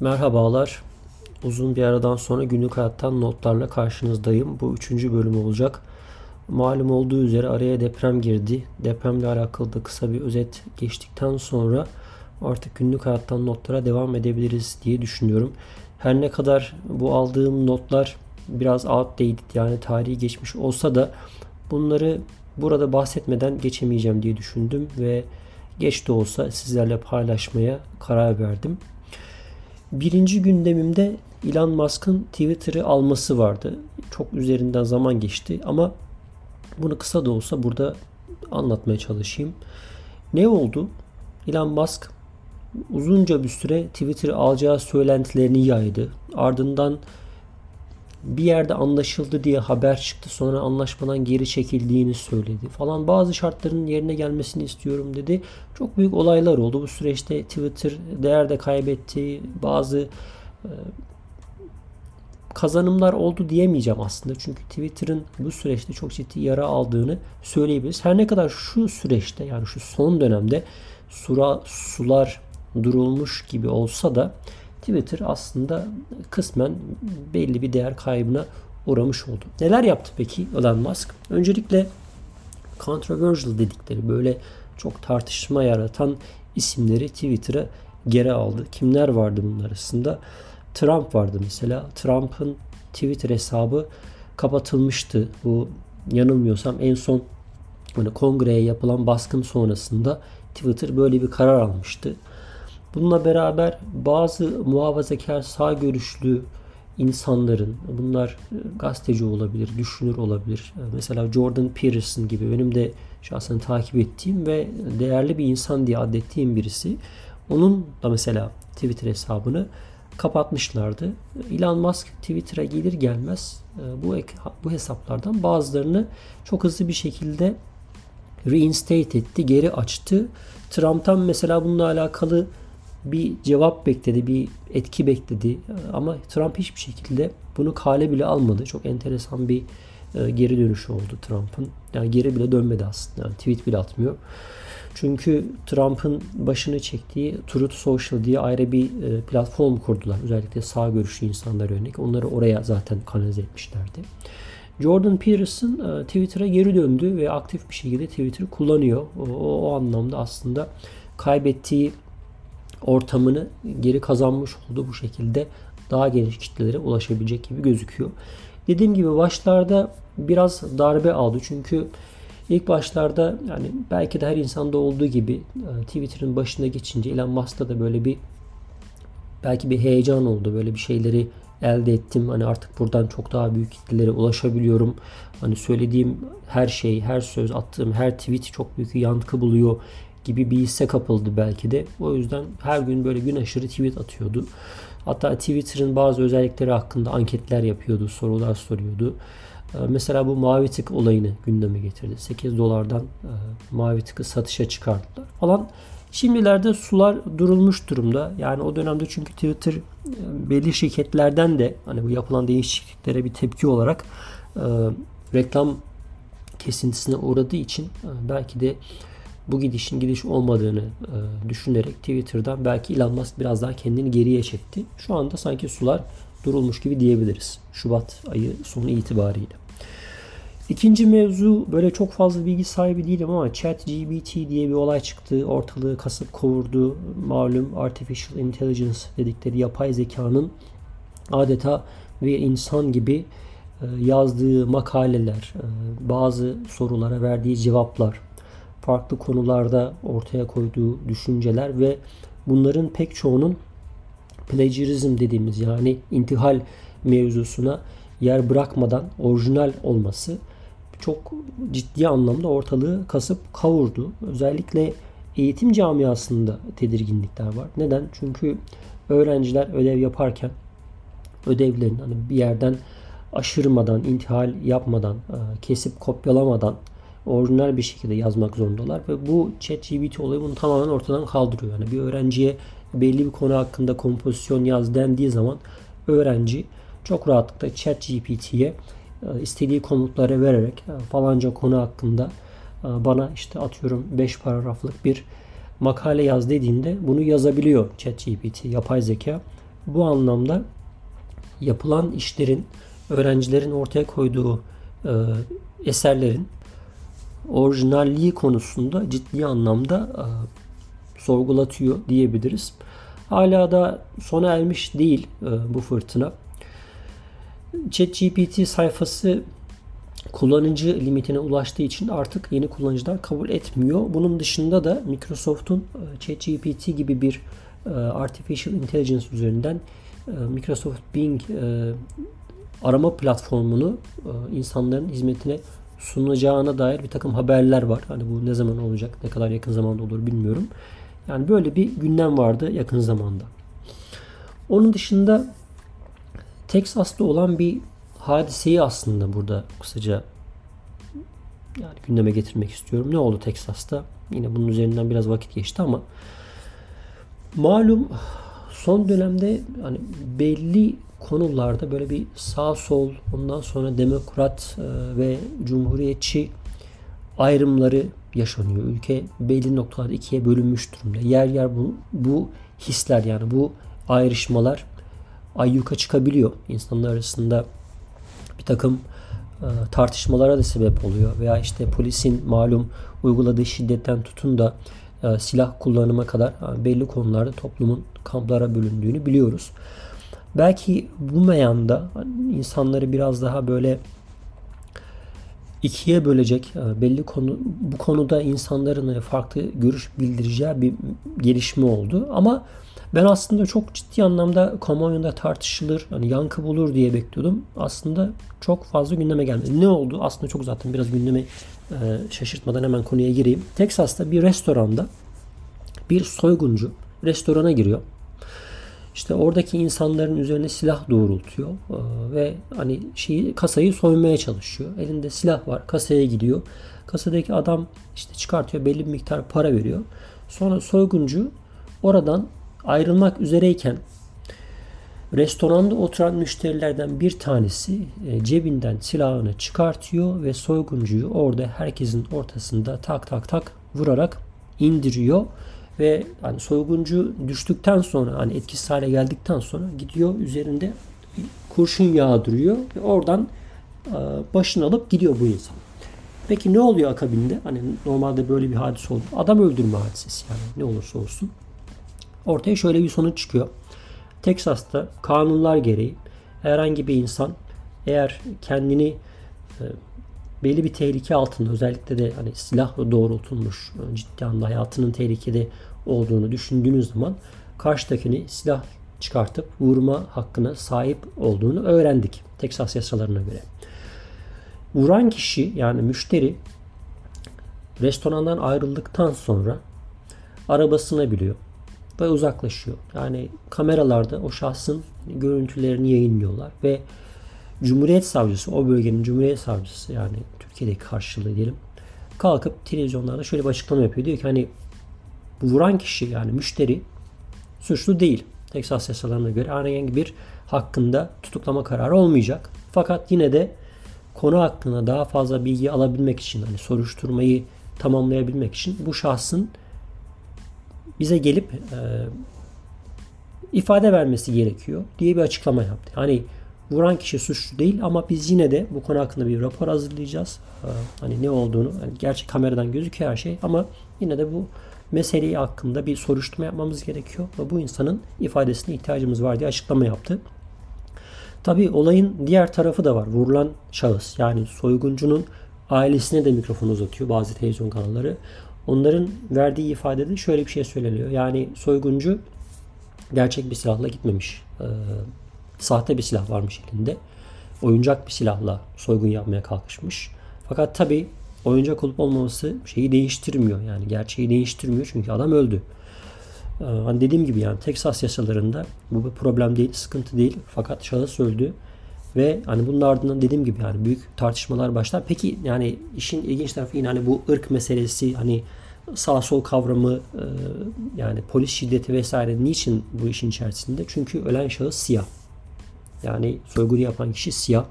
Merhabalar. Uzun bir aradan sonra günlük hayattan notlarla karşınızdayım. Bu üçüncü bölüm olacak. Malum olduğu üzere araya deprem girdi. Depremle alakalı da kısa bir özet geçtikten sonra artık günlük hayattan notlara devam edebiliriz diye düşünüyorum. Her ne kadar bu aldığım notlar biraz outdated yani tarihi geçmiş olsa da bunları burada bahsetmeden geçemeyeceğim diye düşündüm ve geç de olsa sizlerle paylaşmaya karar verdim. Birinci gündemimde Elon Musk'ın Twitter'ı alması vardı. Çok üzerinden zaman geçti ama bunu kısa da olsa burada anlatmaya çalışayım. Ne oldu? Elon Musk uzunca bir süre Twitter'ı alacağı söylentilerini yaydı. Ardından bir yerde anlaşıldı diye haber çıktı. Sonra anlaşmadan geri çekildiğini söyledi falan. Bazı şartların yerine gelmesini istiyorum dedi. Çok büyük olaylar oldu. Bu süreçte Twitter değer de kaybetti. Bazı e, kazanımlar oldu diyemeyeceğim aslında. Çünkü Twitter'ın bu süreçte çok ciddi yara aldığını söyleyebiliriz. Her ne kadar şu süreçte yani şu son dönemde sura, sular durulmuş gibi olsa da Twitter aslında kısmen belli bir değer kaybına uğramış oldu. Neler yaptı peki Elon Musk? Öncelikle controversial dedikleri böyle çok tartışma yaratan isimleri Twitter'a geri aldı. Kimler vardı bunlar arasında? Trump vardı mesela. Trump'ın Twitter hesabı kapatılmıştı. Bu yanılmıyorsam en son hani kongreye yapılan baskın sonrasında Twitter böyle bir karar almıştı. Bununla beraber bazı muhafazakar sağ görüşlü insanların bunlar e, gazeteci olabilir, düşünür olabilir. E, mesela Jordan Peterson gibi benim de şahsen takip ettiğim ve değerli bir insan diye adettiğim birisi. Onun da mesela Twitter hesabını kapatmışlardı. Elon Musk Twitter'a gelir gelmez e, bu bu hesaplardan bazılarını çok hızlı bir şekilde reinstate etti, geri açtı. Trump'tan mesela bununla alakalı bir cevap bekledi, bir etki bekledi. Ama Trump hiçbir şekilde bunu kale bile almadı. Çok enteresan bir e, geri dönüşü oldu Trump'ın. Yani geri bile dönmedi aslında. Yani tweet bile atmıyor. Çünkü Trump'ın başını çektiği Truth Social diye ayrı bir e, platform kurdular. Özellikle sağ görüşlü insanlara yönelik. Onları oraya zaten kanalize etmişlerdi. Jordan Peterson e, Twitter'a geri döndü ve aktif bir şekilde Twitter kullanıyor. O, o anlamda aslında kaybettiği ortamını geri kazanmış oldu bu şekilde daha geniş kitlelere ulaşabilecek gibi gözüküyor. Dediğim gibi başlarda biraz darbe aldı çünkü ilk başlarda yani belki de her insanda olduğu gibi e, Twitter'ın başına geçince Elon Musk'ta da böyle bir belki bir heyecan oldu. Böyle bir şeyleri elde ettim. Hani artık buradan çok daha büyük kitlelere ulaşabiliyorum. Hani söylediğim her şey, her söz, attığım her tweet çok büyük yankı buluyor gibi bir hisse kapıldı belki de. O yüzden her gün böyle gün aşırı tweet atıyordu. Hatta Twitter'ın bazı özellikleri hakkında anketler yapıyordu, sorular soruyordu. Ee, mesela bu mavi tık olayını gündeme getirdi. 8 dolardan e, mavi tıkı satışa çıkardılar falan. Şimdilerde sular durulmuş durumda. Yani o dönemde çünkü Twitter e, belli şirketlerden de hani bu yapılan değişikliklere bir tepki olarak e, reklam kesintisine uğradığı için belki de bu gidişin gidiş olmadığını e, düşünerek Twitter'dan belki Elon Musk biraz daha kendini geriye çekti. Şu anda sanki sular durulmuş gibi diyebiliriz. Şubat ayı sonu itibariyle. İkinci mevzu böyle çok fazla bilgi sahibi değilim ama ChatGPT diye bir olay çıktı. Ortalığı kasıp kovurdu. Malum Artificial Intelligence dedikleri yapay zekanın adeta bir insan gibi e, yazdığı makaleler, e, bazı sorulara verdiği cevaplar, farklı konularda ortaya koyduğu düşünceler ve bunların pek çoğunun plagiarism dediğimiz yani intihal mevzusuna yer bırakmadan orijinal olması çok ciddi anlamda ortalığı kasıp kavurdu. Özellikle eğitim camiasında tedirginlikler var. Neden? Çünkü öğrenciler ödev yaparken ödevlerini hani bir yerden aşırmadan, intihal yapmadan, e, kesip kopyalamadan orijinal bir şekilde yazmak zorundalar ve bu ChatGPT olayı bunu tamamen ortadan kaldırıyor. Yani bir öğrenciye belli bir konu hakkında kompozisyon yaz dendiği zaman öğrenci çok rahatlıkla ChatGPT'ye e, istediği komutları vererek e, falanca konu hakkında e, bana işte atıyorum 5 paragraflık bir makale yaz dediğinde bunu yazabiliyor ChatGPT, yapay zeka. bu anlamda yapılan işlerin, öğrencilerin ortaya koyduğu eserlerin orijinalliği konusunda ciddi anlamda e, sorgulatıyor diyebiliriz. Hala da sona ermiş değil e, bu fırtına. ChatGPT sayfası kullanıcı limitine ulaştığı için artık yeni kullanıcılar kabul etmiyor. Bunun dışında da Microsoft'un e, ChatGPT gibi bir e, Artificial Intelligence üzerinden e, Microsoft Bing arama platformunu insanların hizmetine sunacağına dair bir takım haberler var. Hani bu ne zaman olacak, ne kadar yakın zamanda olur bilmiyorum. Yani böyle bir gündem vardı yakın zamanda. Onun dışında Texas'ta olan bir hadiseyi aslında burada kısaca yani gündeme getirmek istiyorum. Ne oldu Texas'ta? Yine bunun üzerinden biraz vakit geçti ama malum son dönemde hani belli konularda böyle bir sağ sol ondan sonra demokrat e, ve cumhuriyetçi ayrımları yaşanıyor. Ülke belli noktalarda ikiye bölünmüş durumda. Yer yer bu, bu hisler yani bu ayrışmalar ayyuka çıkabiliyor. İnsanlar arasında bir takım e, tartışmalara da sebep oluyor. Veya işte polisin malum uyguladığı şiddetten tutun da e, silah kullanıma kadar belli konularda toplumun kamplara bölündüğünü biliyoruz. Belki bu meyanda insanları biraz daha böyle ikiye bölecek e, belli konu bu konuda insanların farklı görüş bildireceği bir gelişme oldu. Ama ben aslında çok ciddi anlamda kamuoyunda tartışılır, hani yankı bulur diye bekliyordum. Aslında çok fazla gündeme gelmedi. Ne oldu? Aslında çok zaten biraz gündeme e, şaşırtmadan hemen konuya gireyim. Texas'ta bir restoranda bir soyguncu restorana giriyor. İşte oradaki insanların üzerine silah doğrultuyor e, ve hani şeyi kasayı soymaya çalışıyor. Elinde silah var, kasaya gidiyor. Kasadaki adam işte çıkartıyor, belli bir miktar para veriyor. Sonra soyguncu oradan ayrılmak üzereyken restoranda oturan müşterilerden bir tanesi e, cebinden silahını çıkartıyor ve soyguncuyu orada herkesin ortasında tak tak tak vurarak indiriyor ve hani soyguncu düştükten sonra hani etkisiz hale geldikten sonra gidiyor üzerinde kurşun yağdırıyor ve oradan e, başını alıp gidiyor bu insan. Peki ne oluyor akabinde? Hani normalde böyle bir hadise oldu. Adam öldürme hadisesi yani ne olursa olsun. Ortaya şöyle bir sonuç çıkıyor. Teksas'ta kanunlar gereği herhangi bir insan eğer kendini e, belli bir tehlike altında özellikle de hani silahla doğrultulmuş ciddi anlamda hayatının tehlikede olduğunu düşündüğünüz zaman karşıdakini silah çıkartıp vurma hakkına sahip olduğunu öğrendik. Teksas yasalarına göre. Vuran kişi yani müşteri restorandan ayrıldıktan sonra arabasına biliyor ve uzaklaşıyor. Yani kameralarda o şahsın görüntülerini yayınlıyorlar ve Cumhuriyet Savcısı, o bölgenin Cumhuriyet Savcısı yani Türkiye'deki karşılığı diyelim kalkıp televizyonlarda şöyle bir açıklama yapıyor. Diyor ki hani bu vuran kişi yani müşteri suçlu değil. Teksas yasalarına göre herhangi bir hakkında tutuklama kararı olmayacak. Fakat yine de konu hakkında daha fazla bilgi alabilmek için hani soruşturmayı tamamlayabilmek için bu şahsın bize gelip e, ifade vermesi gerekiyor diye bir açıklama yaptı. Hani vuran kişi suçlu değil ama biz yine de bu konu hakkında bir rapor hazırlayacağız. E, hani ne olduğunu, yani gerçi kameradan gözüküyor her şey ama yine de bu meseleyi hakkında bir soruşturma yapmamız gerekiyor ve bu insanın ifadesine ihtiyacımız var diye açıklama yaptı. Tabi olayın diğer tarafı da var. Vurulan şahıs yani soyguncunun ailesine de mikrofon uzatıyor bazı televizyon kanalları. Onların verdiği ifadede şöyle bir şey söyleniyor. Yani soyguncu gerçek bir silahla gitmemiş. Ee, sahte bir silah varmış elinde. Oyuncak bir silahla soygun yapmaya kalkışmış. Fakat tabi oyuncak olup olmaması şeyi değiştirmiyor. Yani gerçeği değiştirmiyor çünkü adam öldü. Ee, hani dediğim gibi yani Texas yasalarında bu bir problem değil, sıkıntı değil. Fakat şahıs öldü ve hani bunun ardından dediğim gibi yani büyük tartışmalar başlar. Peki yani işin ilginç tarafı yine hani bu ırk meselesi hani sağ sol kavramı e, yani polis şiddeti vesaire niçin bu işin içerisinde? Çünkü ölen şahıs siyah. Yani soygunu yapan kişi siyah.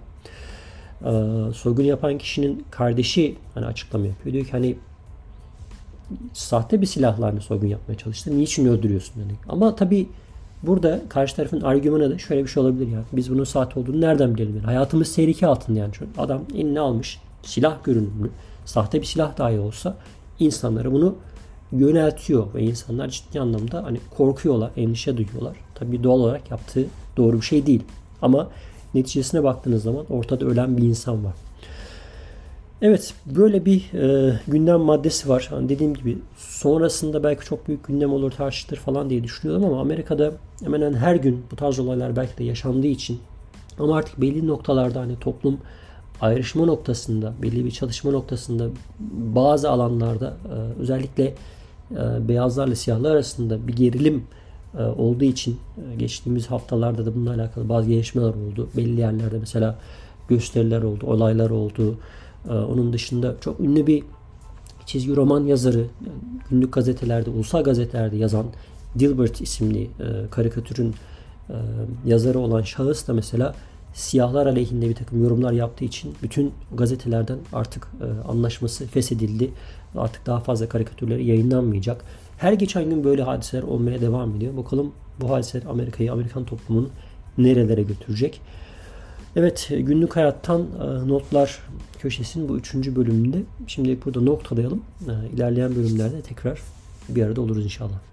E, soygunu yapan kişinin kardeşi hani açıklama yapıyor. Diyor ki hani sahte bir silahla hani soygun yapmaya çalıştı. Niçin öldürüyorsun? Yani. Ama tabii Burada karşı tarafın argümanı da şöyle bir şey olabilir ya. Biz bunun sahte olduğunu nereden bilelim? Yani hayatımız tehlike altında yani. Adam eline almış silah görünümlü. Sahte bir silah dahi olsa insanlara bunu yöneltiyor ve insanlar ciddi anlamda hani korkuyorlar, endişe duyuyorlar. Tabii doğal olarak yaptığı doğru bir şey değil. Ama neticesine baktığınız zaman ortada ölen bir insan var. Evet böyle bir e, gündem maddesi var. Hani dediğim gibi sonrasında belki çok büyük gündem olur tartışılır falan diye düşünüyordum ama Amerika'da hemen hemen her gün bu tarz olaylar belki de yaşandığı için ama artık belli noktalarda hani toplum ayrışma noktasında, belli bir çalışma noktasında bazı alanlarda e, özellikle e, beyazlarla siyahlar arasında bir gerilim olduğu için e, geçtiğimiz haftalarda da bununla alakalı bazı gelişmeler oldu. Belli yerlerde mesela gösteriler oldu, olaylar oldu. E, onun dışında çok ünlü bir çizgi roman yazarı, günlük gazetelerde, ulusal gazetelerde yazan Dilbert isimli karikatürün yazarı olan şahıs da mesela siyahlar aleyhinde bir takım yorumlar yaptığı için bütün gazetelerden artık anlaşması feshedildi. Artık daha fazla karikatürleri yayınlanmayacak. Her geçen gün böyle hadiseler olmaya devam ediyor. Bakalım bu hadiseler Amerika'yı, Amerikan toplumunu nerelere götürecek. Evet günlük hayattan e, notlar köşesinin bu üçüncü bölümünde. Şimdi burada noktadayalım. E, ilerleyen bölümlerde tekrar bir arada oluruz inşallah.